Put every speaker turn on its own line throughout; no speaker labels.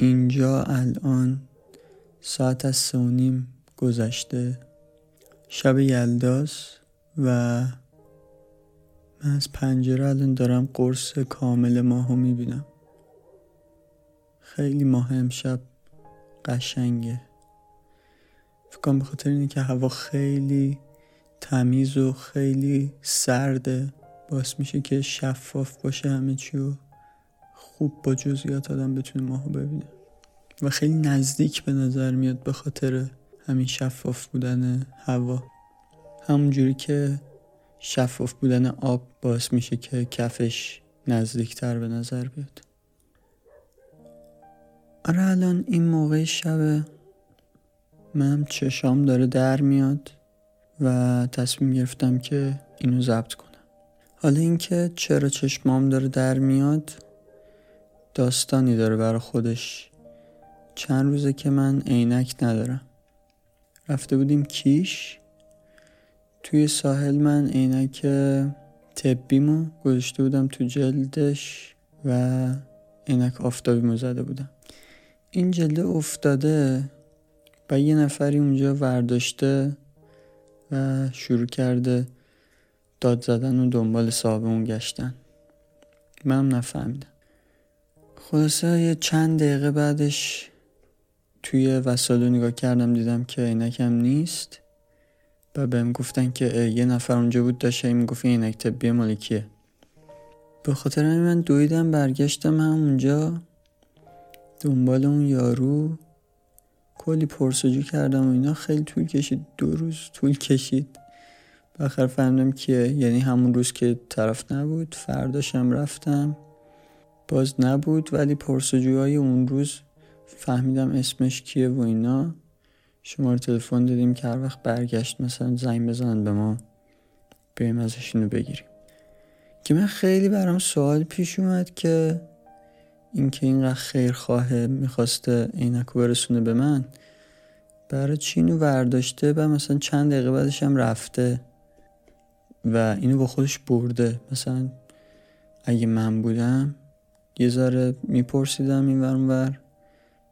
اینجا الان ساعت از سه نیم گذشته. شب یلداست و من از پنجره الان دارم قرص کامل ماهو می‌بینم. خیلی ماه امشب قشنگه. فکرم به خاطر اینه که هوا خیلی تمیز و خیلی سرده. باعث میشه که شفاف باشه همه چی و خوب با جزئیات آدم بتونه ماهو ببینه و خیلی نزدیک به نظر میاد به خاطر همین شفاف بودن هوا. همونجوری که شفاف بودن آب باعث میشه که کفش نزدیکتر به نظر بیاد. آره الان این موقع شب من چشام داره در میاد و تصمیم گرفتم که اینو ضبط کنم. حالا اینکه چرا چشمام داره در میاد داستانی داره برای خودش. چند روزه که من عینک ندارم. رفته بودیم کیش. توی ساحل من عینک طبیمو گذاشته بودم تو جلدش و عینک آفتابیمو زده بودم. این جلده افتاده و یه نفری اونجا ورداشته و شروع کرده داد زدن و دنبال اون گشتن. من نفهمیدم. خلاصه یه چند دقیقه بعدش توی وسایل نگاه کردم دیدم که عینکم نیست و بهم گفتن که یه نفر اونجا بود داشت این می‌گفت این طبی مالکیه به خاطر من دویدم برگشتم همونجا دنبال اون یارو. کلی پرسجو کردم و اینا. خیلی طول کشید. دو روز طول کشید. بخر فهمیدم کیه. یعنی همون روز که طرف نبود. فرداشم رفتم. باز نبود ولی پرسجوهای اون روز فهمیدم اسمش کیه و اینا. شماره تلفن دادیم که هر وقت برگشت مثلا زنگ بزنن به ما بریم ازش اینو بگیریم. که من خیلی برام سوال پیش اومد که اینکه اینقدر خیرخواه می‌خواسته عینکو برسونه به من برای چی ورداشته و مثلا چند دقیقه بعدش هم رفته و اینو با خودش برده. مثلا اگه من بودم یه ذره میپرسیدم این ور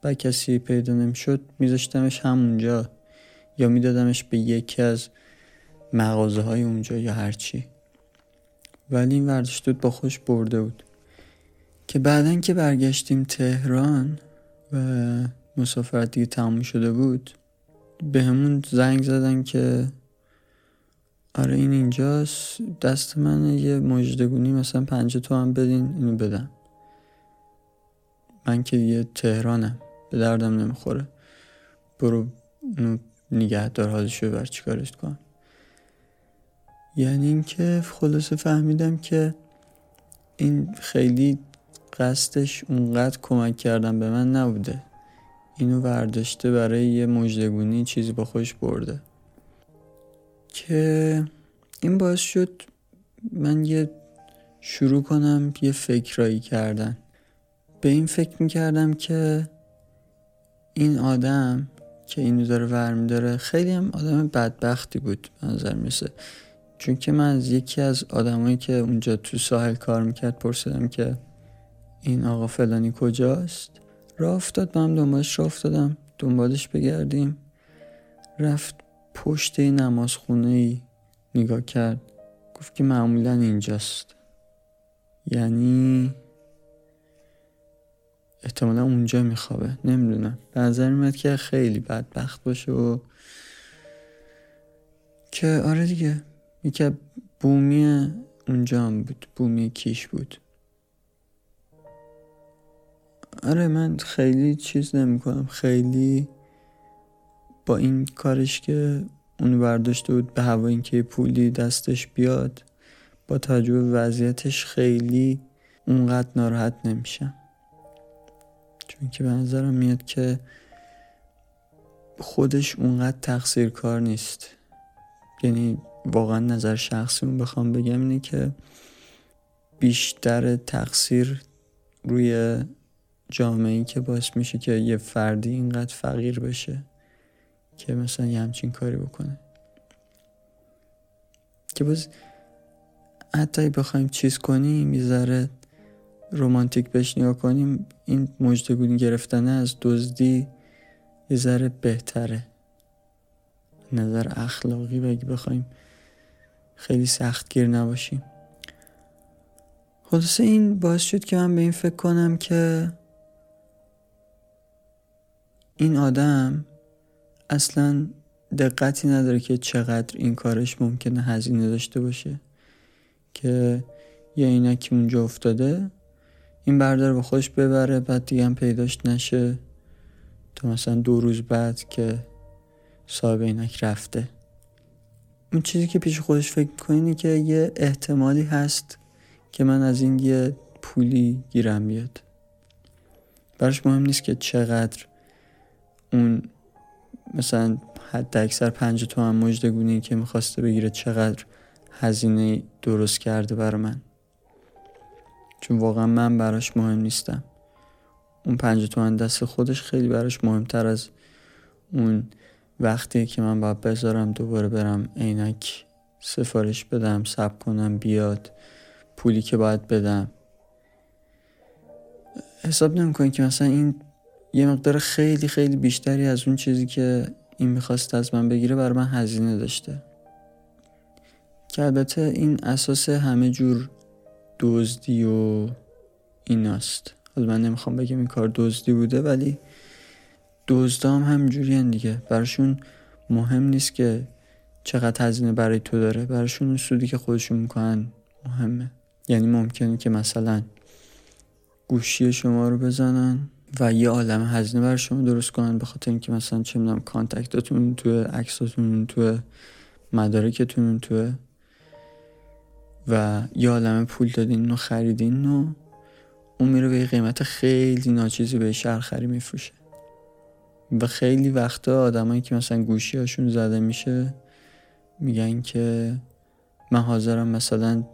و کسی پیدا نمی‌شد میذاشتمش همونجا یا میدادمش به یکی از مغازه های اونجا یا هرچی ولی این ورداشته با خودش برده بود. که بعدا که برگشتیم تهران و مسافرت دیگه تموم شده بود به همون زنگ زدن که آره این اینجاست دست من یه مجدگونی مثلا پنج هم بدین اینو بدم. من که یه تهرانم. به دردم نمی‌خوره. برو اینو نگه دار حالشو بر چیکارش کن. یعنی اینکه خلاصه فهمیدم که این خیلی قصدش اونقدر کمک کردن به من نبوده. اینو ورداشته برای یه مجدگونی چیزی با خوش برده. که این باعث شد من یه شروع کنم یه فکرایی کردن. به این فکر می‌کردم که این آدم که اینو داره ور داره خیلی هم آدم بدبختی بود نظر میسه چون که من از یکی از آدمایی که اونجا تو ساحل کار می‌کرد پرسیدم که این آقا فلانی کجاست؟ راه افتاد من دنبالش راه افتادم. دنبالش بگردیم. رفت پشت نماز خونه ای نگاه کرد. گفت که معمولا اینجاست. یعنی احتمالا اونجا میخوابه. نمی‌دونم. به نظر میاد که خیلی بدبخت باشه و که آره دیگه. یکی بومی اونجا هم بود. بومی کیش بود. آره من خیلی چیز نمی کنم خیلی با این کارش که اونو برداشته بود به هوا اینکه پولی دستش بیاد با توجه وضعیتش خیلی اونقدر ناراحت نمیشم. چون که به نظرم میاد که خودش اونقدر تقصیر کار نیست. یعنی واقعا نظر شخصیمون بخوام بگم اینه که بیشتر تقصیر روی جامعه ای که باعث میشه که یه فردی اینقدر فقیر بشه که مثلا یه همچین کاری بکنه. که باز حتی بخوایم چیز کنیم یه ذره رومانتیک بهش نگاه کنیم این مجدگونی گرفتن از دزدی یه ذره بهتره. نظر اخلاقی بگی بخوایم خیلی سخت گیر نباشیم. خلاصه این باعث شد که من به این فکر کنم که این آدم اصلا دقتی نداره که چقدر این کارش ممکنه هزینه داشته باشه که یه اینکی اونجا افتاده این بردار با خودش ببره بعد دیگه هم پیداش نشه. تا مثلا دو روز بعد که صاحب اینک رفته. اون چیزی که پیش خودش فکر کنی که یه احتمالی هست که من از این یه پولی گیرم بیاد. براش مهم نیست که چقدر اون مثلا حد اکثر پنج تومن مجدگونی که می‌خواسته بگیره چقدر هزینه درست کرده بر من. چون واقعا من براش مهم نیستم. اون پنج تومن دست خودش خیلی براش مهمتر از اون وقتی که من باید بذارم دوباره برم عینک سفارش بدم سب کنم بیاد پولی که باید بدم. حساب نمی‌کنی که مثلا این یه مقدار خیلی خیلی بیشتری از اون چیزی که این می‌خواست از من بگیره بر من هزینه داشته. که البته این اساس همه جور دزدی و ایناست حالا من نمی‌خوام بگم این کار دزدی بوده ولی دزدا هم همجوری دیگه. براشون مهم نیست که چقدر هزینه برای تو داره. براشون سودی که خودشون می‌کنن مهمه. یعنی ممکنه که مثلا گوشی شما رو بزنن و یه عالم هزینه برای شما درست کنن به خاطر اینکه مثلا چه می‌دونم کانتکتاتون تو عکساتون تو مدارکتون تو و یه عالم پول دادین و خریدین و اون میره به قیمت خیلی ناچیزی به شهرخری میفروشه. و خیلی وقتا آدمایی که مثلا گوشی هاشون زده میشه میگن که من حاضرم مثلا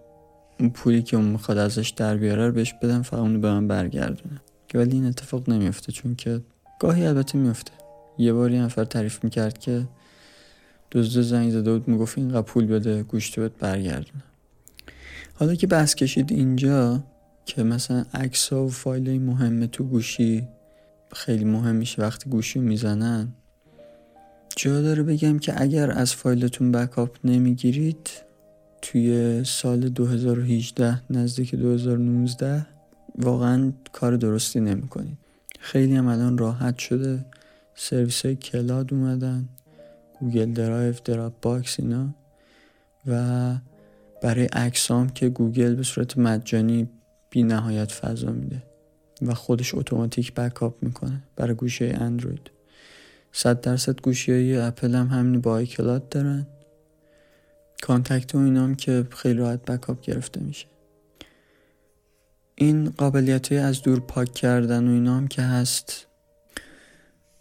اون پولی که اون می‌خواد ازش در بیاره رو بهش بدم فقط اونو به من برگردونه که ولی این اتفاق نمیفته چون که گاهی البته میفته. یه باری نفر تعریف می‌کرد که دزد زنگ زده بود می‌گفت اینقدر پول بده گوشت بهت برگردونه. حالا که بحث کشید اینجا که مثلا عکس و فایل مهمه تو گوشی خیلی مهم میشه وقتی گوشی می‌زنن. جا داره بگم که اگر از فایلتون backup نمی‌گیرید توی سال 2018 نزدیک 2019 واقعا کار درستی نمی‌کنید. خیلی هم الان راحت شده. سرویس های cloud اومدن Google Drive Dropbox اینا و برای عکسام که گوگل به صورت مجانی بی نهایت فضا میده و خودش اتوماتیک backup می‌کنه برای گوشی اندروید. صد درصد گوشی های اپل هم همین با iCloud دارن. contact و اینام که خیلی راحت backup گرفته میشه. این قابلیت های از دور پاک کردن و اینام که هست.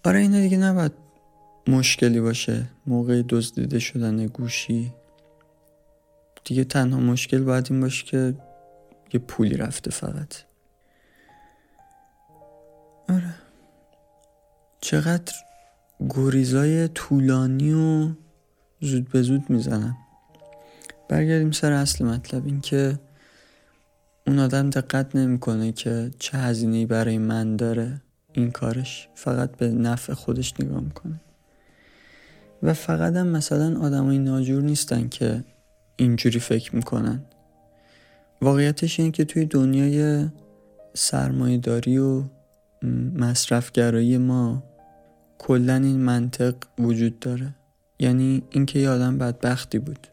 آره اینا دیگه نباید مشکلی باشه. موقع دزدیده شدن گوشی. دیگه تنها مشکل باید این باشه که یه پولی رفته فقط. آره. چقدر گریزای طولانی و زود به زود می‌زنم برگردیم سر اصل مطلب این که اون آدم دقت نمی‌کنه که چه هزینه برای من داره. این کارش فقط به نفع خودش نگاه می‌کنه. و فقط هم مثلا آدمای ناجور نیستن که اینجوری فکر می‌کنن. واقعیتش این که توی دنیای سرمایهداری و مصرفگرایی ما کلا این منطق وجود داره. یعنی اینکه یه آدم بدبختی بود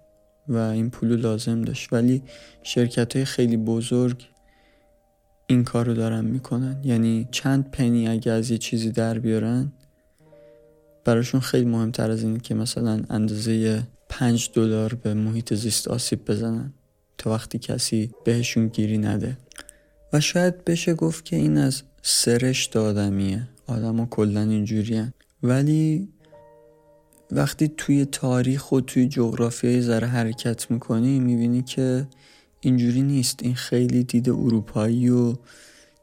و این پولو لازم داشت ولی شرکت های خیلی بزرگ این کار رو دارن می‌کنن. یعنی چند پنی اگه از یه چیزی در بیارن براشون خیلی مهمتر از این که مثلا اندازه پنج دلار به محیط زیست آسیب بزنن تا وقتی کسی بهشون گیری نده. و شاید بشه گفت که این از سرشت آدمیه. آدم ها کلا اینجوری ولی وقتی توی تاریخ و توی جغرافیای ذره حرکت می‌کنی می‌بینی که اینجوری نیست. این خیلی دید اروپایی و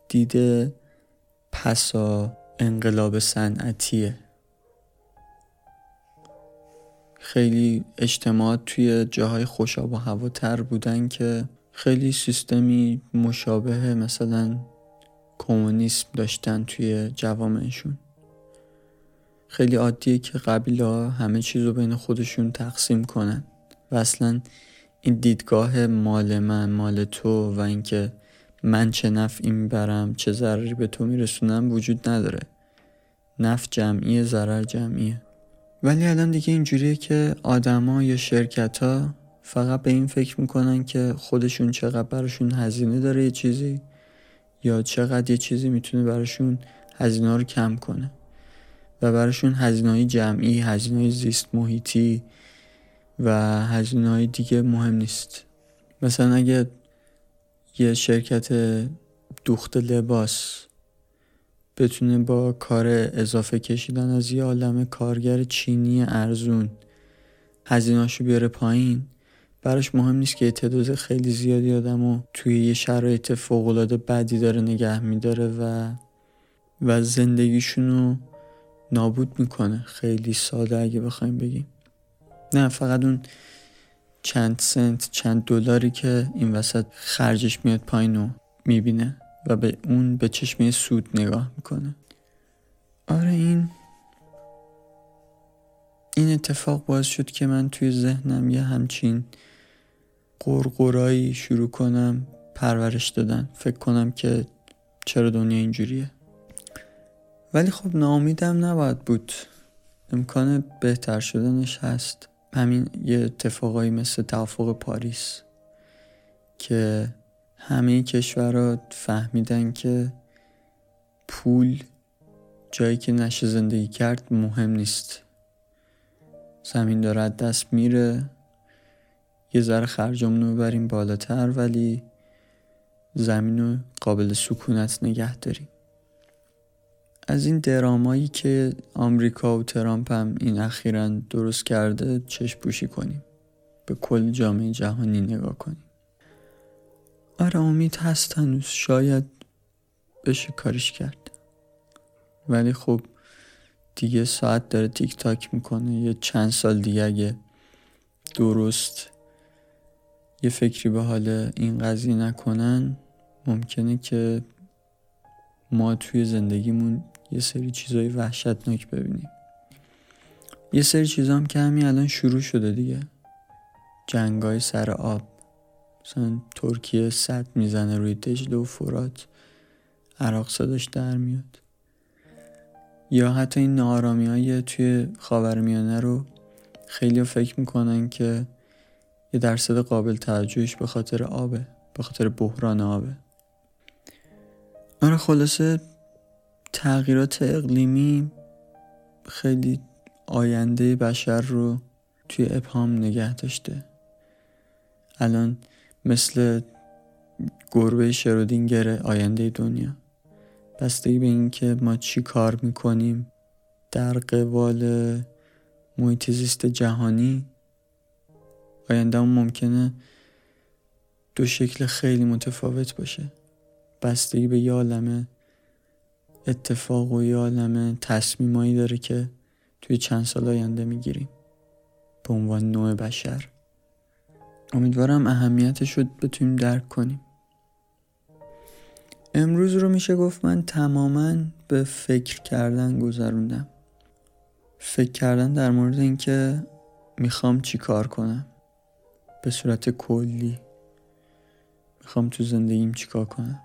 دید پسا انقلاب صنعتیه. خیلی اجتماعات توی جاهای خوشاب و هواتر بودن که خیلی سیستمی مشابه مثلا کمونیسم داشتن توی جوامعشون. خیلی عادیه که قبیله ها همه چیز رو بین خودشون تقسیم کنن و اصلا این دیدگاه مال من مال تو و اینکه من چه نفعی می‌برم چه ضرری به تو میرسونم وجود نداره. نفع جمعی ضرر جمعیه. ولی الان دیگه اینجوریه که آدما یا شرکت ها فقط به این فکر می‌کنن که خودشون چقدر براشون هزینه داره یه چیزی یا چقدر یه چیزی می‌تونه براشون هزینه رو کم کنه و براشون هزینه جمعی هزینه زیست محیطی و هزینه دیگه مهم نیست. مثلا اگه یه شرکت دوخت لباس بتونه با کار اضافه کشیدن از یه عالم کارگر چینی ارزون هزینهاشو بیاره پایین براش مهم نیست که تعداد خیلی زیادی آدم و توی یه شرایط فوقالعاده بدی داره نگه میداره و و زندگیشونو نابود می‌کنه. خیلی ساده اگه بخوایم بگیم. نه فقط اون چند سنت چند دلاری که این وسط خرجش میاد پایین رو می‌بینه. و به اون به چشمه سود نگاه می‌کنه. آره این این اتفاق باعث شد که من توی ذهنم یه همچین قرقرایی شروع کنم پرورش دادن. فکر کنم که چرا دنیا اینجوریه. ولی خب ناامیدم نباید بود. امکان بهتر شدنش هست. همین یه اتفاقایی مثل توافق پاریس که همه کشورها فهمیدن که پول جایی که نشه زندگی کرد مهم نیست. زمین داره دست میره یه ذره خرجمون رو ببریم بالاتر ولی زمین رو قابل سکونت نگه داریم. از این درامایی که آمریکا و ترامپ هم این اخیرا درست کرده چشم پوشی کنیم. به کل جامعه جهانی نگاه کنیم. آره امید هست هنوز. شاید بشه کارش کرد. ولی خب دیگه ساعت داره تیک تاک می‌کنه. یه چند سال دیگه اگه درست یه فکری به حال این قضیه نکنن ممکنه که ما توی زندگیمون یه سری چیزای وحشتناک ببینیم. یه سری چیزام که همین الان شروع شده دیگه. جنگای سر آب. مثلا ترکیه صد می‌زنه روی دجله و فرات. عراق صداش در میاد. یا حتی این نارامی های توی خاورمیانه رو خیلی فکر می‌کنن که یه درصد قابل توجهش به خاطر آبه به خاطر بحران آبه. آره خلاصه تغییرات اقلیمی خیلی آینده بشر رو توی ابهام نگه داشته. الان مثل گربه شرودینگر آینده دنیا. بستگی به اینکه ما چی کار می‌کنیم در قبال محیط زیست جهانی آینده ممکنه دو شکل خیلی متفاوت باشه. بستگی به یه عالمه اتفاق و یه عالمه تصمیمایی داره که توی چند سال آینده می‌گیریم. به عنوان نوع بشر. امیدوارم اهمیتش رو بتونیم درک کنیم. امروز رو میشه گفت من تماما به فکر کردن گذروندم. فکر کردن در مورد اینکه می‌خوام چی کار کنم. به صورت کلی. می‌خوام تو زندگیم چیکار کنم.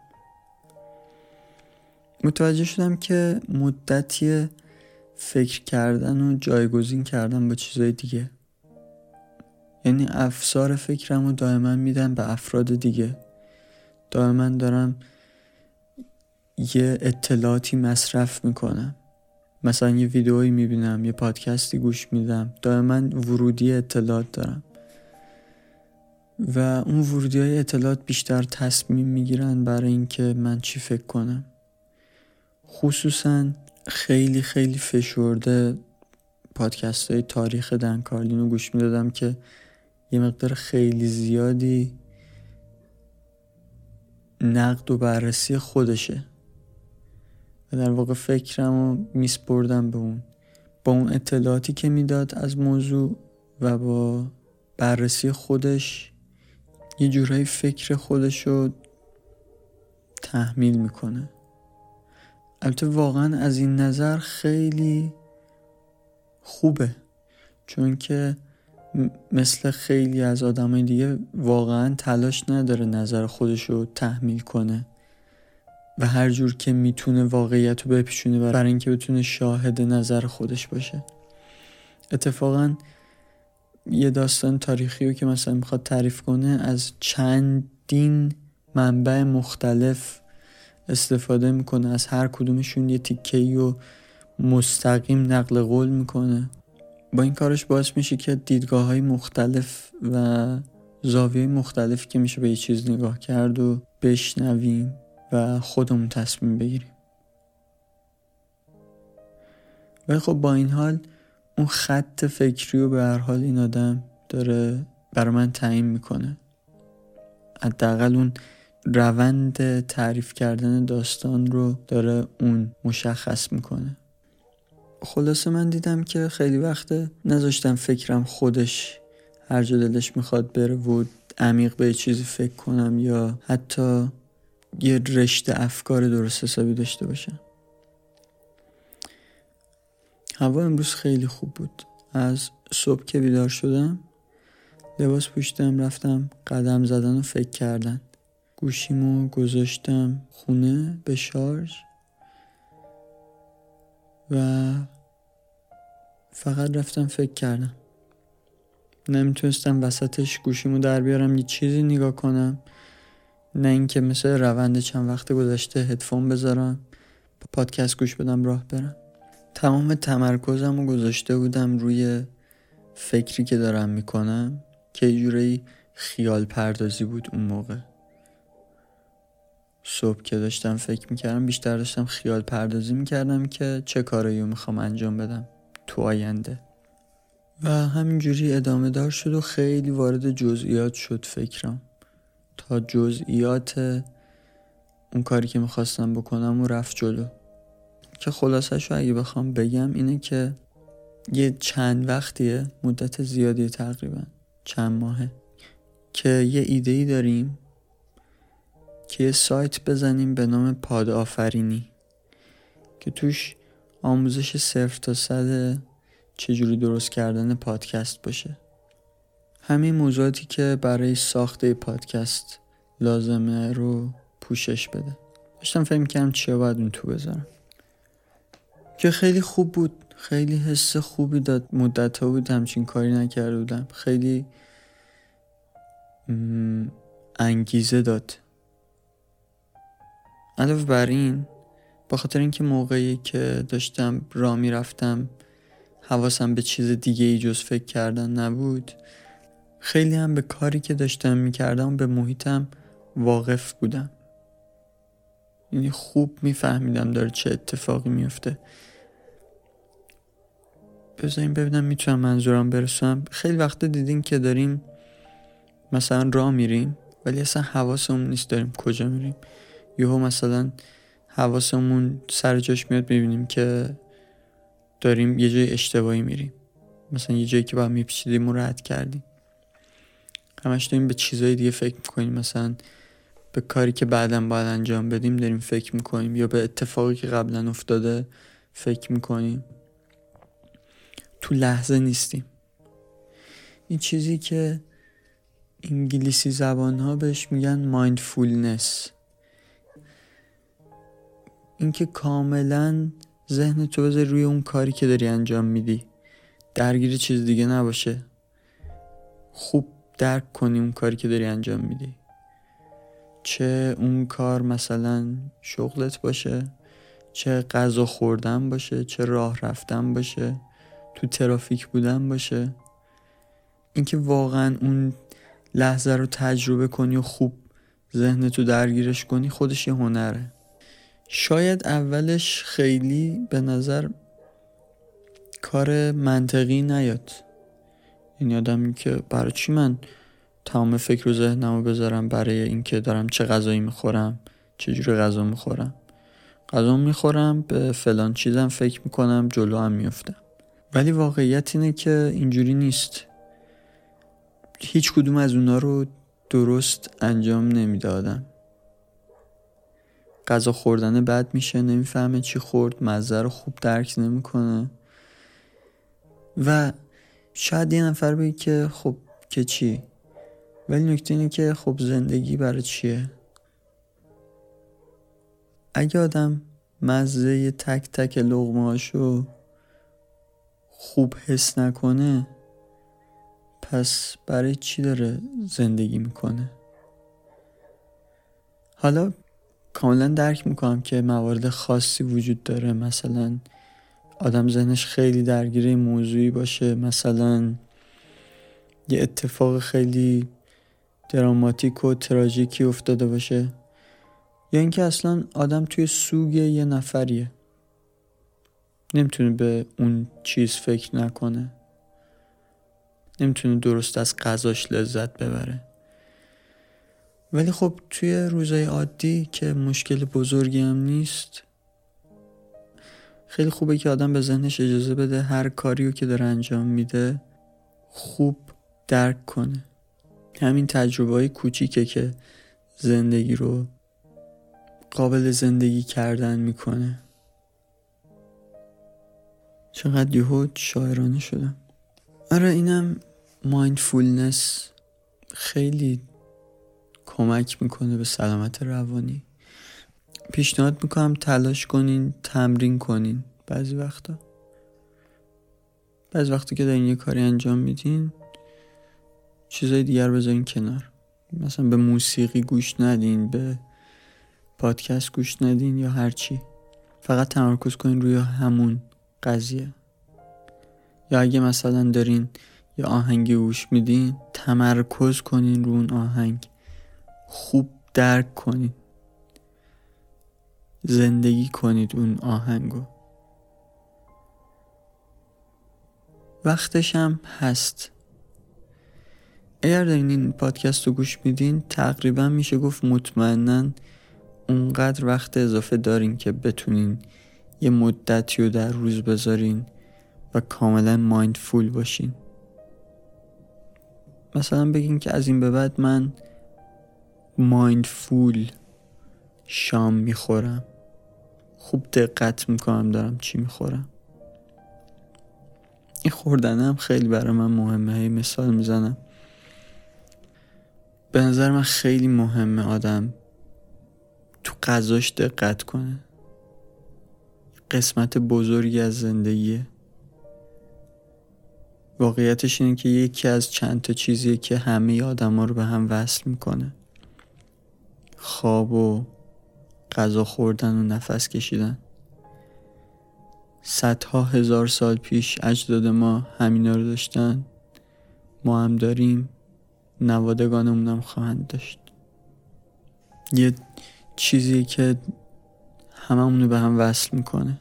متوجه شدم که مدتی فکر کردن و جایگزین کردن با چیزای دیگه یعنی افسار فکرم رو دائما میدم به افراد دیگه. دائما دارم یه اطلاعاتی مصرف می‌کنم. مثلا یه ویدئویی می‌بینم یه پادکستی گوش میدم. دائما ورودی اطلاعات دارم. و اون ورودی های اطلاعات بیشتر تصمیم می‌گیرن برای اینکه من چی فکر کنم. خصوصا خیلی خیلی فشرده پادکست های تاریخ دن کارلین رو گوش می‌دادم که یه مقدار خیلی زیادی نقد و بررسی خودشه. و در واقع فکرم رو میسپردم به اون. با اون اطلاعاتی که می‌داد از موضوع و با بررسی خودش یه جورایی فکر خودشو تحمیل می‌کنه. البته واقعا از این نظر خیلی خوبه. چون که مثل خیلی از آدمای دیگه واقعا تلاش نداره نظر خودش رو تحمیل کنه و هر جور که می‌تونه واقعیت رو بپیشونه برای اینکه بتونه شاهد نظر خودش باشه. اتفاقا یه داستان تاریخی رو که مثلا می‌خواد تعریف کنه از چندین منبع مختلف استفاده می‌کنه. از هر کدومشون یه تیکه و مستقیم نقل قول می‌کنه. با این کارش باعث میشه که دیدگاه های مختلف و زاویه مختلف که میشه به یه چیز نگاه کرد و بشنویم و خودمون تصمیم بگیریم. ولی خب با این حال اون خط فکری و به هر حال این آدم داره برای من تعیین می‌کنه. حداقل اون روند تعریف کردن داستان رو داره اون مشخص می‌کنه. خلاصه من دیدم که خیلی وقته نذاشتم فکرم خودش هر جا دلش می‌خواد بره و عمیق به چیزی فکر کنم یا حتی یه رشته افکار درست حسابی داشته باشم. هوا امروز خیلی خوب بود. از صبح که بیدار شدم لباس پوشتم رفتم قدم زدن و فکر کردن. گوشیمو گذاشتم خونه به شارژ. و فقط رفتم فکر کردم. نمی‌تونستم وسطش گوشیمو در بیارم یه چیزی نگاه کنم. نه اینکه مثل روند چند وقت گذشته هدفون بذارم پادکست گوش بدم راه برم. تمام تمرکزم رو گذاشته بودم روی فکری که دارم می‌کنم که یه خیال پردازی بود اون موقع. صبح که داشتم فکر می‌کردم بیشتر داشتم خیال پردازی می‌کردم که چه کارایی رو می‌خوام انجام بدم تو آینده. و همینجوری ادامه دار شد و خیلی وارد جزئیات شد فکرم. تا جزئیات اون کاری که می‌خواستم بکنم و رفت جلو. که خلاصش رو اگه بخوام بگم اینه که یه چند وقتیه مدت زیادی تقریبا چند ماهه که یه ایده ای داریم که یه سایت بزنیم به نام پاد آفرینی که توش آموزش صرف تا صد چجوری درست کردن پادکست باشه. همین موضوعاتی که برای ساخته پادکست لازمه رو پوشش بده. داشتم فکر کردم چیا باید اون تو بذارم. که خیلی خوب بود خیلی حس خوبی داد. مدت ها بود همچین کاری نکرده بودم. خیلی انگیزه داد. علاوه بر این با خاطر اینکه موقعی که داشتم را می‌رفتم حواسم به چیز دیگه ای جز فکر کردن نبود خیلی هم به کاری که داشتم می‌کردم به محیطم واقف بودم. یعنی خوب میفهمیدم داره چه اتفاقی میفته بذاریم ببینم می‌تونم منظورم برسونم خیلی وقت دیدین که داریم مثلا راه میریم ولی اصلا حواسمون نیست داریم کجا میریم. یهو مثلا حواسمون سر جاش میاد ببینیم که داریم یه جای اشتباهی میریم. مثلا یه جایی که باید میپیچیدیم و رد کردیم. همش داریم به چیزای دیگه فکر می‌کنیم. مثلا به کاری که بعدا باید انجام بدیم داریم فکر می‌کنیم یا به اتفاقی که قبلا افتاده فکر می‌کنیم. تو لحظه نیستیم. این چیزی که انگلیسی زبان ها بهش میگن مایندفولنس اینکه کاملا ذهن تو بذاری روی اون کاری که داری انجام میدی. درگیر چیز دیگه نباشه. خوب درک کنی اون کاری که داری انجام میدی. چه اون کار مثلا شغلت باشه چه غذا خوردن باشه چه راه رفتن باشه تو ترافیک بودن باشه. اینکه واقعا اون لحظه رو تجربه کنی و خوب ذهن تو درگیرش کنی خودش یه هنره. شاید اولش خیلی به نظر کار منطقی نیاد. این آدمی که برای چی من تمام فکر و ذهنمو بذارم برای اینکه دارم چه غذایی می‌خورم چه جور غذا می‌خورم. غذا می‌خورم به فلان چیزم فکر می‌کنم جلو هم میفتم ولی واقعیت اینه که اینجوری نیست. هیچ کدوم از اونا رو درست انجام نمی‌دادم غذا خوردن بد میشه نمی‌فهمه چی خورد مزه رو خوب درک نمی‌کنه. و شاید یه نفر بگه که خب که چی؟ ولی نکته اینه که خب زندگی برای چیه؟ اگه آدم مزه تک تک لغمه خوب حس نکنه پس برای چی داره زندگی می‌کنه؟ حالا کاملا درک می‌کنم که موارد خاصی وجود داره. مثلا آدم ذهنش خیلی درگیره موضوعی باشه. مثلا یه اتفاق خیلی دراماتیک و تراژیکی افتاده باشه. یا اینکه اصلا آدم توی سوگ یه نفریه. نمی‌تونه به اون چیز فکر نکنه. نمی‌تونه درست از غذاش لذت ببره. ولی خب توی روزای عادی که مشکل بزرگی هم نیست خیلی خوبه که آدم به ذهنش اجازه بده هر کاریو که داره انجام میده خوب درک کنه. همین تجربه های کوچیکه که زندگی رو قابل زندگی کردن می‌کنه. چقدر یهو شاعرانه شدم. آره اینم مایندفولنس خیلی کمک می‌کنه به سلامت روانی. پیشنهاد می‌کنم تلاش کنین تمرین کنین. بعضی وقتا. بعضی وقتا که دارین یه کاری انجام میدین چیزای دیگر بذارین کنار. مثلا به موسیقی گوش ندین به پادکست گوش ندین یا هرچی فقط تمرکز کنین روی همون قضیه. یا اگه مثلا دارین یا آهنگی گوش میدین تمرکز کنین رو اون آهنگ. خوب درک کنین زندگی کنید اون آهنگو. وقتش هم هست. اگر دارین این پادکست رو گوش میدین تقریبا میشه گفت مطمئنا اونقدر وقت اضافه دارین که بتونین یه مدتی رو در روز بذارین و کاملا مایندفول باشین. مثلا بگین که از این به بعد من مایندفول شام می‌خورم. خوب دقت می‌کنم دارم چی می‌خورم. این خوردن هم خیلی برای من مهمه. هی مثال می‌زنم. به نظر من خیلی مهمه آدم تو غذاش دقت کنه. قسمت بزرگی از زندگیه. واقعیتش اینه که یکی از چند تا چیزیه که همه آدم ها رو به هم وصل می‌کنه. خواب و غذا خوردن و نفس کشیدن. صدها هزار سال پیش اجداد ما همینا رو داشتن. ما هم داریم. نوادگانمون هم خواهند داشت. یه چیزی که هممونو به هم وصل می‌کنه.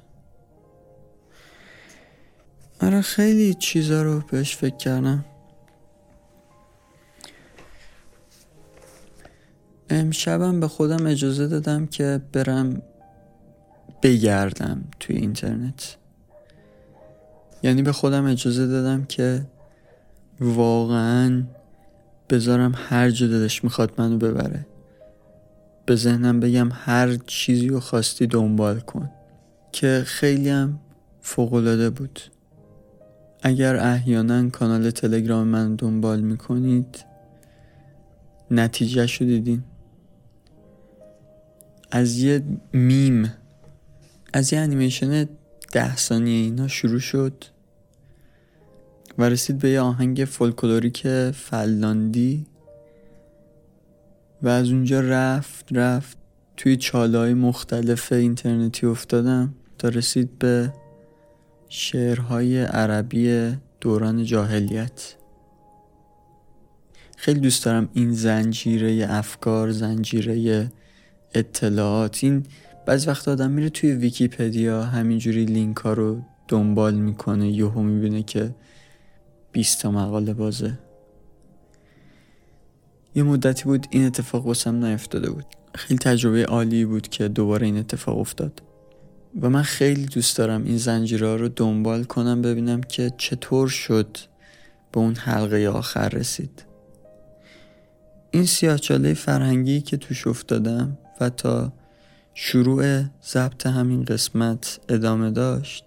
آره خیلی چیزا رو بهش فکر کردم. امشبم به خودم اجازه دادم که برم بگردم توی اینترنت. یعنی به خودم اجازه دادم که واقعا بذارم هر جا دلش می‌خواد منو ببره. به ذهنم بگم هر چیزی رو خواستی دنبال کن. که خیلی هم فوقلاده بود. اگر احیانا کانال تلگرام من دنبال می‌کنید نتیجه شو دیدین. از یه میم از یه انیمیشن ده ثانیه اینا شروع شد و رسید به یه آهنگ فولکلوریک فنلاندی و از اونجا رفت رفت توی چاله‌های مختلف اینترنتی افتادم تا رسید به شعرهای عربی دوران جاهلیت. خیلی دوست دارم این زنجیره افکار زنجیره اطلاعات. این بعضی وقت آدم میره توی ویکیپدیا همینجوری لینک ها رو دنبال می‌کنه یهو می‌بینه که 20 تا مقاله بازه. یه مدتی بود این اتفاق واسم نیفتاده بود. خیلی تجربه عالی بود که دوباره این اتفاق افتاد. و من خیلی دوست دارم این زنجیره رو دنبال کنم ببینم که چطور شد به اون حلقه آخر رسید. این سیاهچاله فرهنگی که توش افتادم تا شروع ضبط همین قسمت ادامه داشت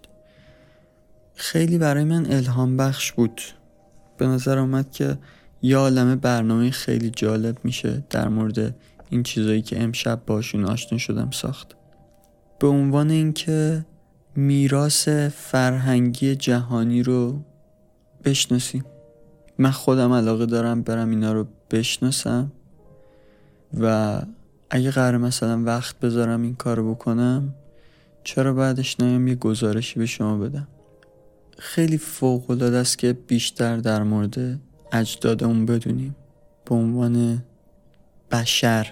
خیلی برای من الهام بخش بود. به نظر آمد که یه عالم برنامه خیلی جالب میشه در مورد این چیزایی که امشب باشون آشنا شدم ساخت. به عنوان اینکه میراث فرهنگی جهانی رو بشناسیم. من خودم علاقه دارم برم اینا رو بشناسم و اگه قرار مثلا وقت بذارم این کارو بکنم چرا بعدش نیام یه گزارشی به شما بدم؟ خیلی فوق العاده است که بیشتر در مورد اجدادمون بدونیم. به عنوان بشر.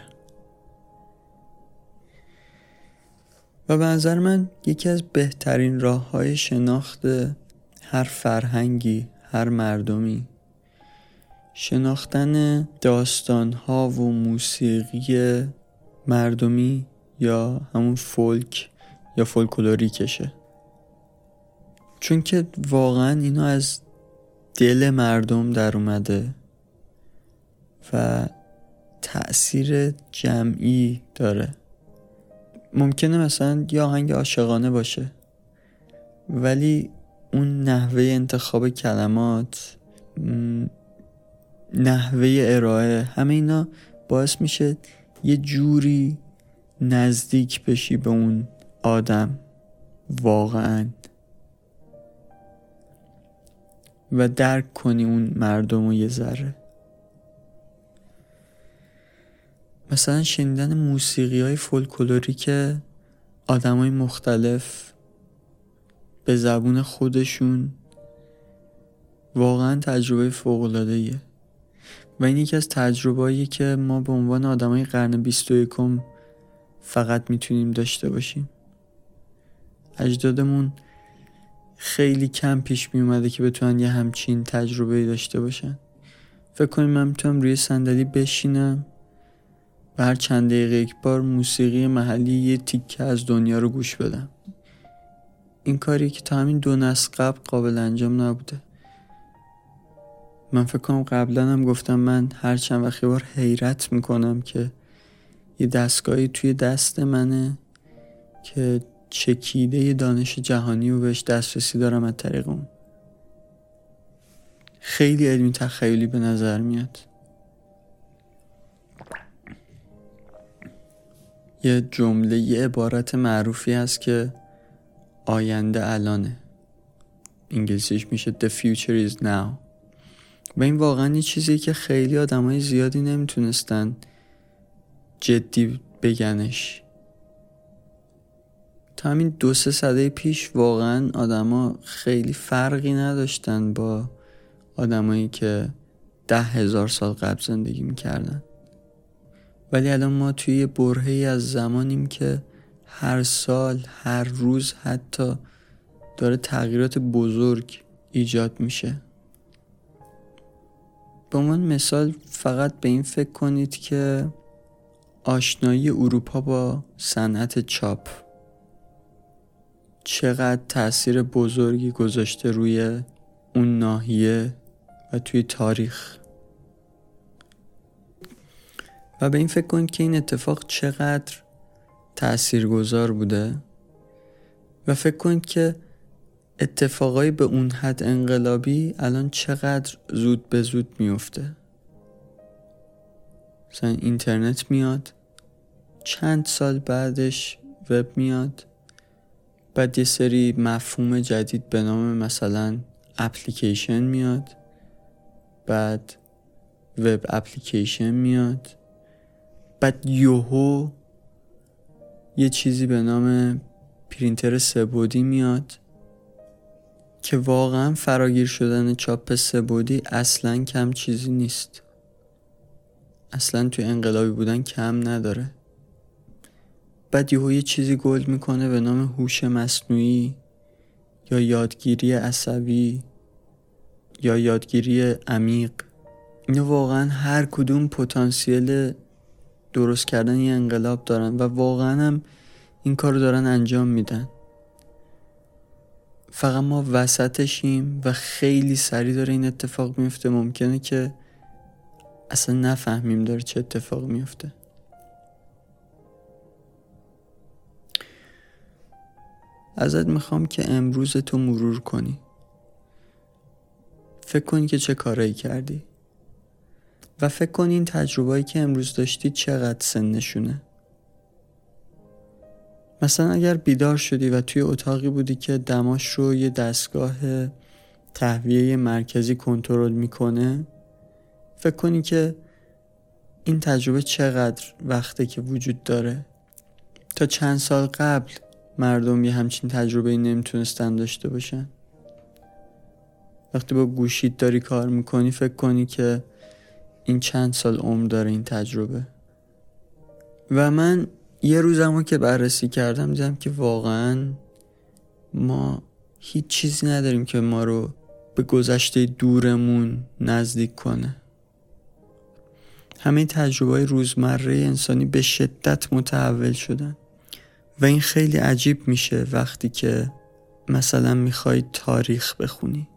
و به نظر من یکی از بهترین راه های شناخت هر فرهنگی هر مردمی شناختن داستان ها و موسیقی مردمی یا همون فولک یا کشه چون که واقعا اینا از دل مردم در اومده و تأثیر جمعی داره. ممکنه مثلا یه آهنگ عاشقانه باشه ولی اون نحوه انتخاب کلمات نحوه ارائه همه اینا باعث میشه یه جوری نزدیک بشی به اون آدم واقعا. و درک کنی اون مردم و یه ذره. مثلا شنیدن موسیقی های فولکلوری که آدم های مختلف به زبون خودشون واقعا تجربه فوق و این یکی از تجربه‌ای که ما به عنوان آدمای قرن 21 فقط می‌تونیم داشته باشیم. اجدادمون خیلی کم پیش می اومده که بتونن یه همچین تجربه داشته باشن. فکر کنیم من می‌تونم روی صندلی بشینم و هر چند دقیقه یک بار موسیقی محلی یه تیکه از دنیا رو گوش بدم. این کاری که تا همین دو نسل قبل قابل انجام نبوده. من فکر کنم قبلا هم گفتم من هر چند وقت بار حیرت می‌کنم که یه دستگاهی توی دست منه که چکیده دانش جهانی و بهش دسترسی دارم از طریق اون. خیلی علمی تخیلی به نظر میاد. یه جمله یه عبارت معروفی هست که آینده الانه. انگلیسیش میشه The future is now. و این واقعا یه چیزی که خیلی آدمای زیادی نمی‌تونستن جدی بگنش. تا همین دو سه سده پیش واقعا آدما خیلی فرقی نداشتن با آدمایی که ده هزار سال قبل زندگی می‌کردن. ولی الان ما توی یه برهی از زمانیم که هر سال هر روز حتی داره تغییرات بزرگ ایجاد میشه. به عنوان مثال فقط به این فکر کنید که آشنایی اروپا با صنعت چاپ چقدر تاثیر بزرگی گذاشته روی اون ناحیه و توی تاریخ. و به این فکر کنید که این اتفاق چقدر گذار بوده. و فکر کنید که اتفاقایی به اون حد انقلابی الان چقدر زود به زود میفته؟ مثلا اینترنت میاد چند سال بعدش وب میاد بعد یه سری مفهوم جدید به نام مثلا اپلیکیشن میاد بعد وب اپلیکیشن میاد بعد یوهو یه چیزی به نام پرینتر سبودی میاد. که واقعا فراگیر شدن چاپ سبودی اصلا کم چیزی نیست. اصلا توی انقلابی بودن کم نداره. بعد یه چیزی گل می‌کنه به نام هوش مصنوعی یا یادگیری عصبی یا یادگیری عمیق. اینا واقعا هر کدوم پتانسیل درست کردن یه انقلاب دارن و واقعا هم این کار دارن انجام میدن. فقط ما وسطشیم و خیلی سریع داره این اتفاق میفته. ممکنه که اصلا نفهمیم داره چه اتفاق میفته. ازت می‌خوام که امروز تو مرور کنی. فکر کنی که چه کارایی کردی. و فکر کنی این تجربهایی که امروز داشتی چقدر سنشونه مثلا اگر بیدار شدی و توی اتاقی بودی که دماش رو یه دستگاه تهویه مرکزی کنترل می‌کنه فکر کنی که این تجربه چقدر وقته که وجود داره. تا چند سال قبل مردم یه همچین تجربه نمی‌تونستن داشته باشن. وقتی با گوشید داری کار می‌کنی فکر کنی که این چند سال عمر داره این تجربه. و من یه روزمو که بررسی کردم دیدم که واقعا ما هیچ چیزی نداریم که ما رو به گذشته دورمون نزدیک کنه. همه تجربه روزمره انسانی به شدت متحول شدن و این خیلی عجیب میشه وقتی که مثلا می‌خوای تاریخ بخونی.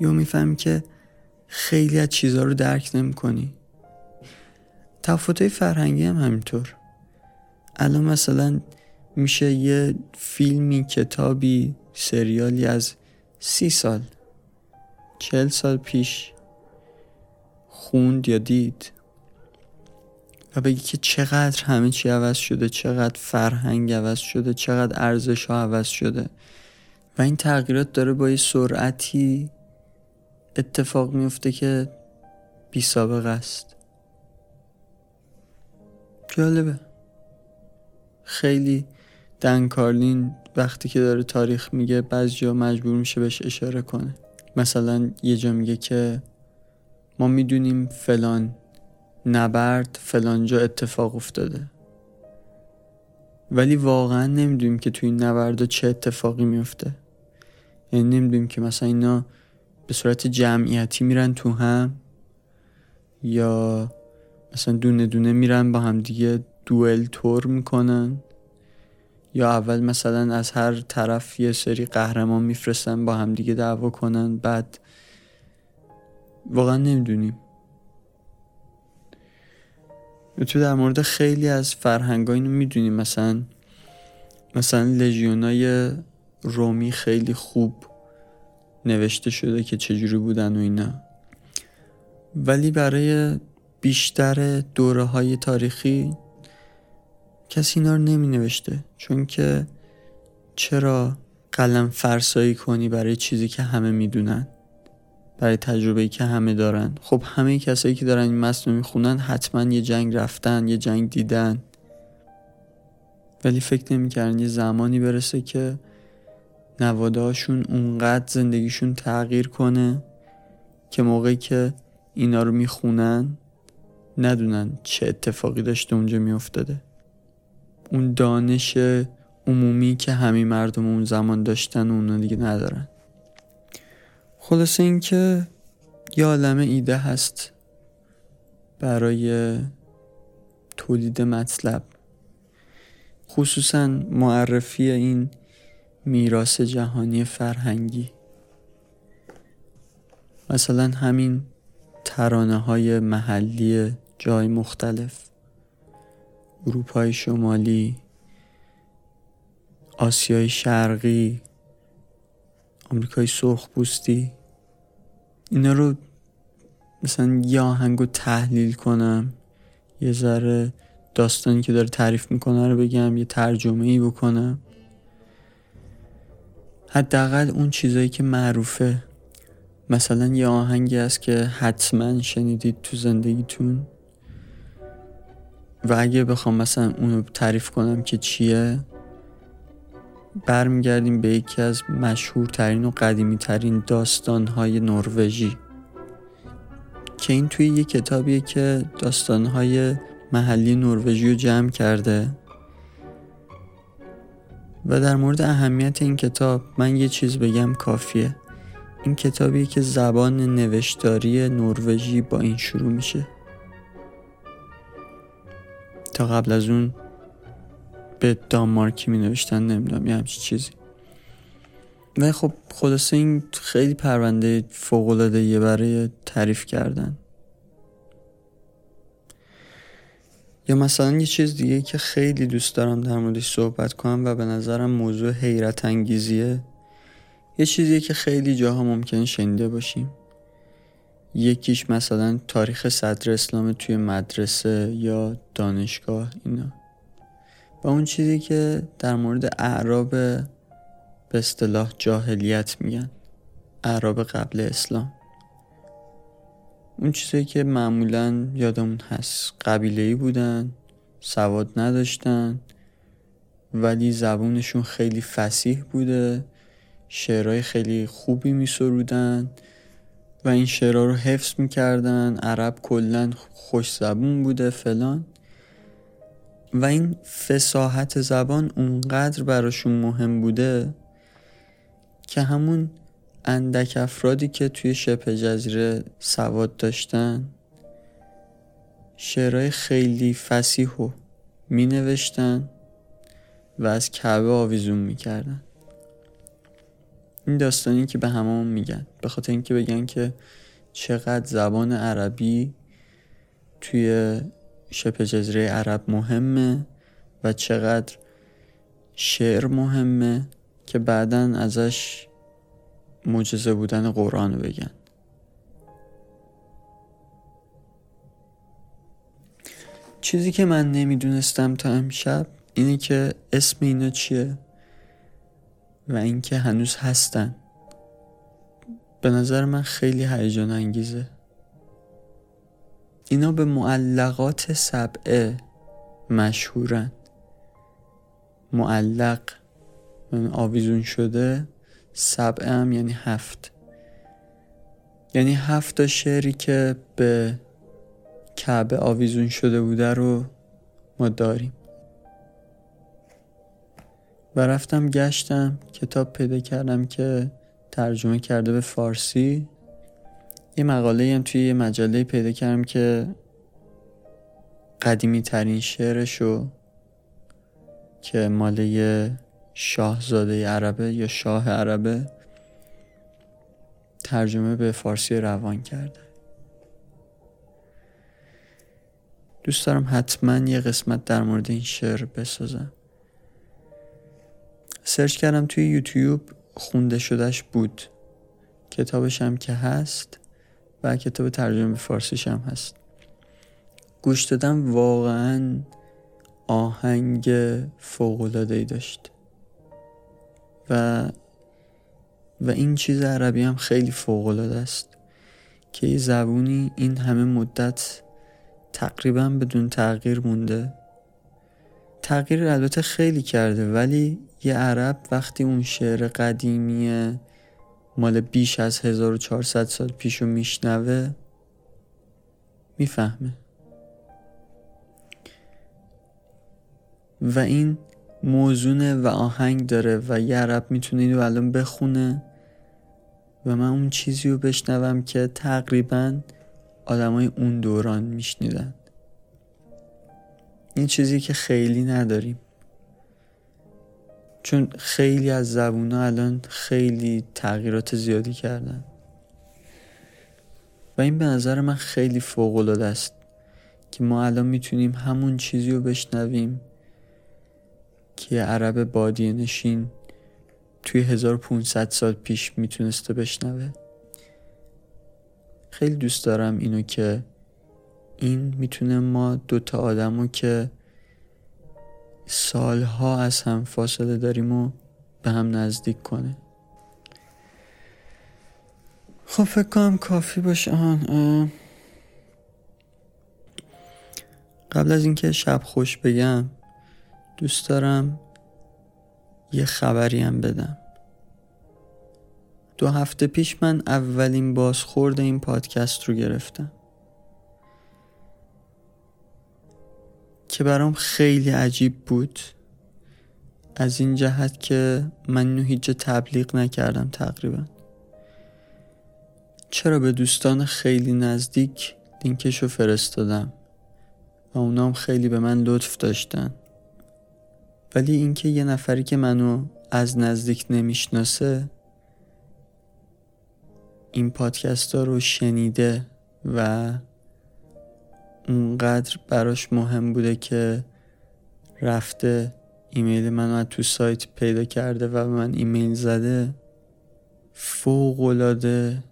یا می‌فهمی که خیلی از چیزها رو درک نمی کنی تفاوتهای فرهنگی هم همینطور. الان مثلا میشه یه فیلمی کتابی سریالی از سی سال چل سال پیش خوند یا دید و بگی که چقدر همه چی عوض شده چقدر فرهنگ عوض شده چقدر ارزش ها عوض شده و این تغییرات داره با یه سرعتی اتفاق میفته که بی سابقه است. جالبه. خیلی دن کارلین وقتی که داره تاریخ میگه بعضی جا مجبور میشه بهش اشاره کنه. مثلا یه جا میگه که ما می‌دونیم فلان نبرد فلان جا اتفاق افتاده. ولی واقعا نمی‌دونیم که توی این نبرد چه اتفاقی میفته یعنی نمی‌دونیم که مثلا اینا به صورت جمعیتی میرن تو هم یا مثلا دونه دونه میرن با هم دیگه دوئل تور می‌کنن. یا اول مثلا از هر طرف یه سری قهرمان میفرستن با هم دیگه دعوا کنن بعد واقعا نمی‌دونیم. تو در مورد خیلی از فرهنگ اینو می‌دونیم. مثلا مثلا لژیونای رومی خیلی خوب نوشته شده که چجوری بودن و اینا. ولی برای بیشتر دوره های تاریخی کسی اینا رو نمی نوشته چون که چرا قلم فرسایی کنی برای چیزی که همه می‌دونن؟ برای تجربه که همه دارن. خب همه کسایی که دارن این متن می‌خونن حتما یه جنگ رفتن یه جنگ دیدن. ولی فکر نمی‌کردن یه زمانی برسه که نوادهاشون اونقدر زندگیشون تغییر کنه که موقعی که اینا رو می‌خونن ندونن چه اتفاقی داشته اونجا میافتاده. اون دانش عمومی که همه مردم اون زمان داشتن و اونا دیگه ندارن. خلاصه اینکه یه عالمه ایده هست برای تولید مطلب. خصوصا معرفی این میراث جهانی فرهنگی. مثلا همین ترانه های محلی جای مختلف. اروپای شمالی آسیای شرقی آمریکای سرخ بوستی اینا رو مثلا یه آهنگ رو تحلیل کنم یه ذره داستانی که داره تعریف می‌کنه رو بگم یه ترجمه ای بکنم. حداقل اون چیزایی که معروفه. مثلا یه آهنگی هست که حتما شنیدید تو زندگیتون. و اگه بخوام مثلا اونو تعریف کنم که چیه برمیگردیم به یکی از مشهورترین و قدیمی ترین نروژی که این توی یه کتابیه که داستان های محلی نروژی رو جمع کرده. و در مورد اهمیت این کتاب من یه چیز بگم کافیه. این کتابیه که زبان نوشتاری نروژی با این شروع میشه. تا قبل از اون به دانمارکی می نوشتن نمی‌دونم یه همچی چیزی. و خب خلاصه این خیلی پرونده فوقالعاده برای تعریف کردن. یا مثلا یه چیز دیگه که خیلی دوست دارم در موردش صحبت کنم و به نظرم موضوع حیرت انگیزیه. یه چیزیه که خیلی جاها ممکن شنیده باشیم. یکیش مثلا تاریخ صدر اسلام توی مدرسه یا دانشگاه اینا. و اون چیزی که در مورد اعراب به اصطلاح جاهلیت میگن اعراب قبل اسلام. اون چیزی که معمولا یادمون هست. قبیله ای بودن سواد نداشتن ولی زبونشون خیلی فسیح بوده شعرهای خیلی خوبی می سرودن و این شعرها رو حفظ می‌کردن عرب کلا خوش زبون بوده فلان. و این فساحت زبان اونقدر براشون مهم بوده که همون اندک افرادی که توی شبه جزیره سواد داشتن شعرهای خیلی فسیح و می نوشتن و از کعبه آویزون می‌کردن. این داستانی که به هممون میگن. به خاطر اینکه بگن که چقدر زبان عربی توی شبه جزیره عرب مهمه و چقدر شعر مهمه که بعدا ازش معجزه بودن قرآن بگن. چیزی که من نمی‌دونستم تا امشب اینه که اسم اینا چیه؟ و اینکه هنوز هستن. به نظر من خیلی هیجان انگیزه. اینا به معلقات سبعه مشهورن. معلق آویزون شده سبعه هم یعنی هفت. یعنی هفت تا شعری که به کعبه آویزون شده بوده رو ما داریم. و رفتم گشتم کتاب پیدا کردم که ترجمه کرده به فارسی. یه مقاله هم توی یه مجله پیدا کردم که قدیمی ترین شعرشو که ماله شاهزاده عربه یا شاه عربه ترجمه به فارسی روان کرده. دوست دارم حتما یه قسمت در مورد این شعر بسازم. سرچ کردم توی یوتیوب خونده شدهش بود. کتابش هم که هست و کتاب ترجمه فارسیش هم هست. گوش دادم واقعا آهنگ ای داشت. و و این چیز عربی هم خیلی فوقالعاده است که یه زبونی این همه مدت تقریبا بدون تغییر مونده. تغییر البته خیلی کرده ولی یه عرب وقتی اون شعر قدیمی مال بیش از 1400 سال پیشو میشنوه می‌فهمه. و این موزونه و آهنگ داره و یه عرب می‌تونه اینو الان بخونه و من اون چیزی رو بشنوم که تقریبا آدمای اون دوران میشنیدن. این چیزی که خیلی نداریم. چون خیلی از زبون الان خیلی تغییرات زیادی کردن. و این به نظر من خیلی فوق العاده است که ما الان می‌تونیم همون چیزی رو بشنویم که عرب بادی نشین توی 1500 سال پیش می‌تونسته بشنوه. خیلی دوست دارم اینو که این می‌تونه ما دوتا آدمو که سالها از هم فاصله داریم و به هم نزدیک کنه. خب فکر کنم کافی باشه. آن قبل از اینکه شب خوش بگم دوست دارم یه خبری هم بدم. دو هفته پیش من اولین بازخورد این پادکست رو گرفتم. که برام خیلی عجیب بود از این جهت که من اینو هیچ تبلیغ نکردم تقریبا. چرا به دوستان خیلی نزدیک لینکشو فرستادم و اونام خیلی به من لطف داشتن؟ ولی اینکه یه نفری که منو از نزدیک نمی‌شناسه این پادکست ها رو شنیده و اونقدر براش مهم بوده که رفته ایمیل منو تو سایت پیدا کرده و من ایمیل زده فوق العاده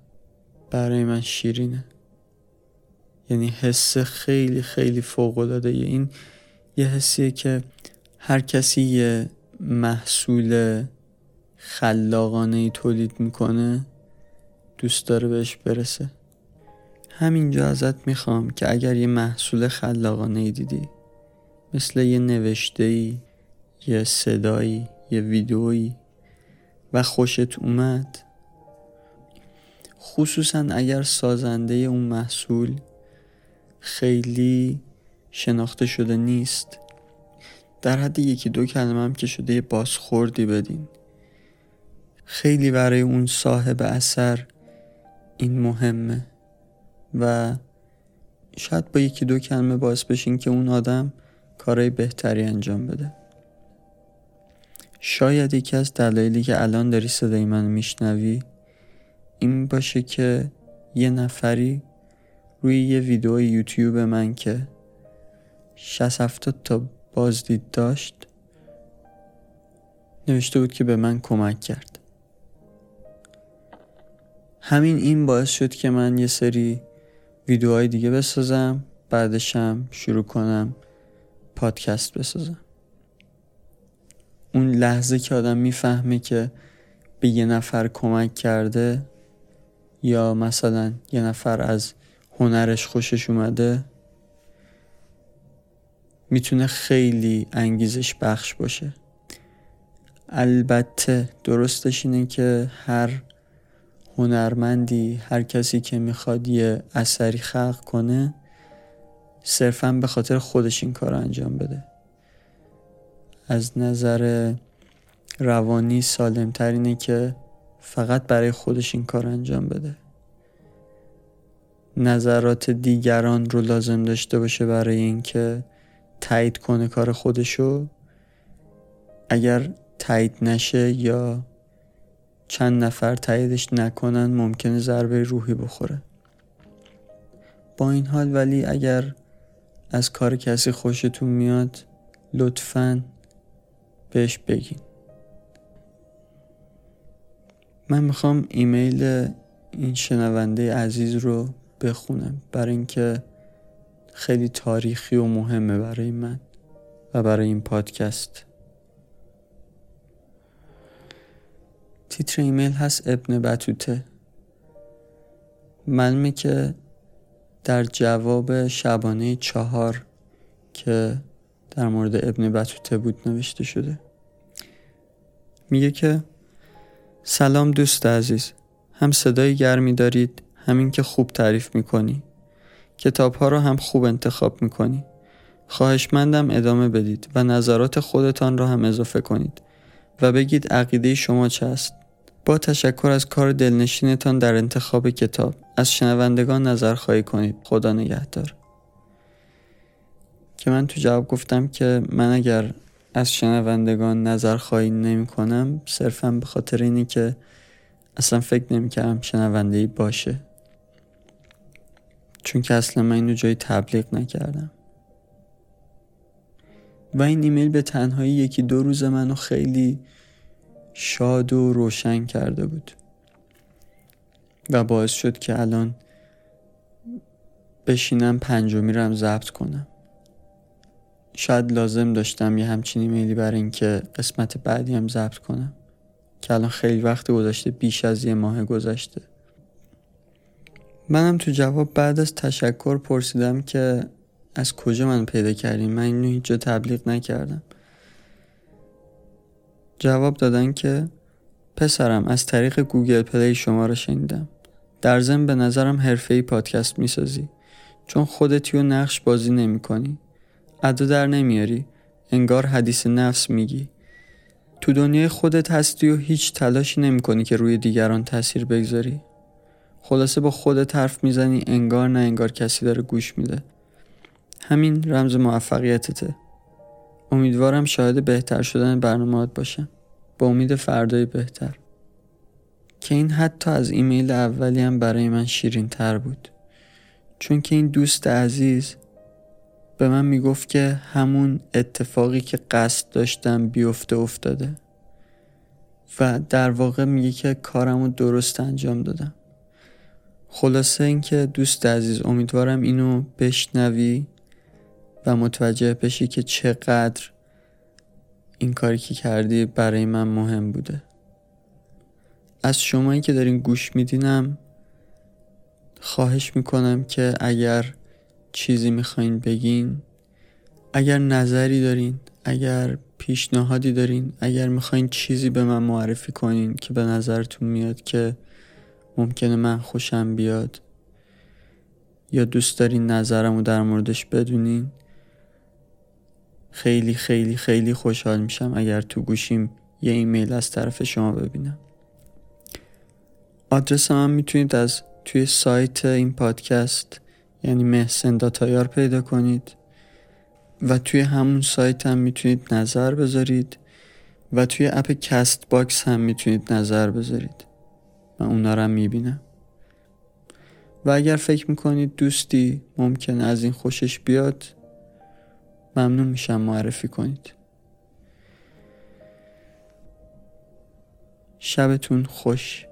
برای من شیرینه. یعنی حس خیلی خیلی فوق العاده این یه حسیه که هر کسی یه محصول خلاقانه ای تولید می‌کنه دوست داره بهش برسه. همینجا ازت می‌خوام که اگر یه محصول خلاقانه ای دیدی مثل یه نوشته ای یه صدایی یه ویدئویی و خوشت اومد. خصوصا اگر سازنده اون محصول خیلی شناخته شده نیست. در حد یکی دو کلمه هم که شده یه بازخوردی بدین. خیلی برای اون صاحب اثر این مهمه. و شاید با یکی دو کلمه باعث بشین که اون آدم کارهای بهتری انجام بده. شاید یکی از دلایلی که الان داری صدای من میشنوی این باشه که یه نفری روی یه ویدیو یوتیوب من که 60 70 تا بازدید داشت نوشته بود که به من کمک کرد. همین این باعث شد که من یه سری ویدیوهای دیگه بسازم بعدشم شروع کنم پادکست بسازم. اون لحظه که آدم می‌فهمه که به یه نفر کمک کرده یا مثلا یه نفر از هنرش خوشش اومده می‌تونه خیلی انگیزش بخش باشه. البته درستش اینه که هر هنرمندی هر کسی که می‌خواد یه اثری خلق کنه صرفا به خاطر خودش این کار انجام بده. از نظر روانی سالمتر اینه که فقط برای خودش این کار انجام بده. نظرات دیگران رو لازم داشته باشه برای اینکه تایید کنه کار خودشو. اگر تایید نشه یا چند نفر تاییدش نکنن ممکنه ضربه روحی بخوره. با این حال ولی اگر از کار کسی خوشتون میاد لطفا بهش بگین. من می‌خوام ایمیل این شنونده عزیز رو بخونم برای اینکه خیلی تاریخی و مهمه برای من و برای این پادکست. تیتر ایمیل هست ابن بطوته معلومه که در جواب شبانه چهار که در مورد ابن بطوته بود نوشته شده. میگه که سلام دوست عزیز هم صدای گرمی دارید همین که خوب تعریف می‌کنی. کتاب ها رو هم خوب انتخاب می‌کنی. خواهشمندم ادامه بدید و نظرات خودتان را هم اضافه کنید و بگید عقیده شما چه است. با تشکر از کار دلنشینتان در انتخاب کتاب از شنوندگان نظر خواهی کنید. خدا نگهدار. که من تو جواب گفتم که من اگر از شنوندگان نظر خواهی نمی کنم صرفا به خاطر اینی که اصلا فکر نمی کردم شنونده ای باشه. چون که اصلا من اینو جایی تبلیغ نکردم. و این ایمیل به تنهایی یکی دو روز منو خیلی شاد و روشن کرده بود. و باعث شد که الان بشینم پنجمی رو هم ضبط کنم. شاید لازم داشتم یه همچین ایمیلی برای اینکه قسمت بعدی هم ضبط کنم. که الان خیلی وقت گذشته بیش از یه ماه گذشته. منم تو جواب بعد از تشکر پرسیدم که از کجا من پیدا کردیم؟ من اینو هیچ جا تبلیغ نکردم. جواب دادن که پسرم از طریق Google Play شما رو شنیدم. در ضمن به نظرم حرفه‌ای پادکست می‌سازی. چون خودتی و نقش بازی نمی کنی ادا در نمیاری. انگار حدیث نفس میگی. تو دنیای خودت هستی و هیچ تلاشی نمی کنی که روی دیگران تاثیر بگذاری. خلاصه با خودت حرف می‌زنی انگار نه انگار کسی داره گوش میده. همین رمز موفقیتته. امیدوارم شاهد بهتر شدن برنامهات باشم با امید فردای بهتر. که این حتی از ایمیل اولی هم برای من شیرین تر بود. چون که این دوست عزیز به من می‌گفت که همون اتفاقی که قصد داشتم بیفته افتاده. و در واقع میگه که کارم رو درست انجام دادم. خلاصه اینکه دوست عزیز امیدوارم اینو بشنوی. و متوجه بشی که چقدر این کاری که کردی برای من مهم بوده. از شمایی که دارین گوش میدینم خواهش می‌کنم که اگر چیزی می‌خواین بگین اگر نظری دارین اگر پیشنهادی دارین اگر می‌خواین چیزی به من معرفی کنین که به نظرتون میاد که ممکنه من خوشم بیاد یا دوست دارین نظرمو در موردش بدونین خیلی خیلی خیلی خوشحال میشم اگر تو گوشیم یه ایمیل از طرف شما ببینم. آدرس هم می‌تونید از توی سایت این پادکست یعنی محسن dot IR پیدا کنید و توی همون سایت هم می‌تونید نظر بذارید و توی اپ Castbox هم می‌تونید نظر بذارید. من اونا رو هم می‌بینم. و اگر فکر می‌کنید دوستی ممکن از این خوشش بیاد ممنون میشم معرفی کنید. شبتون خوش.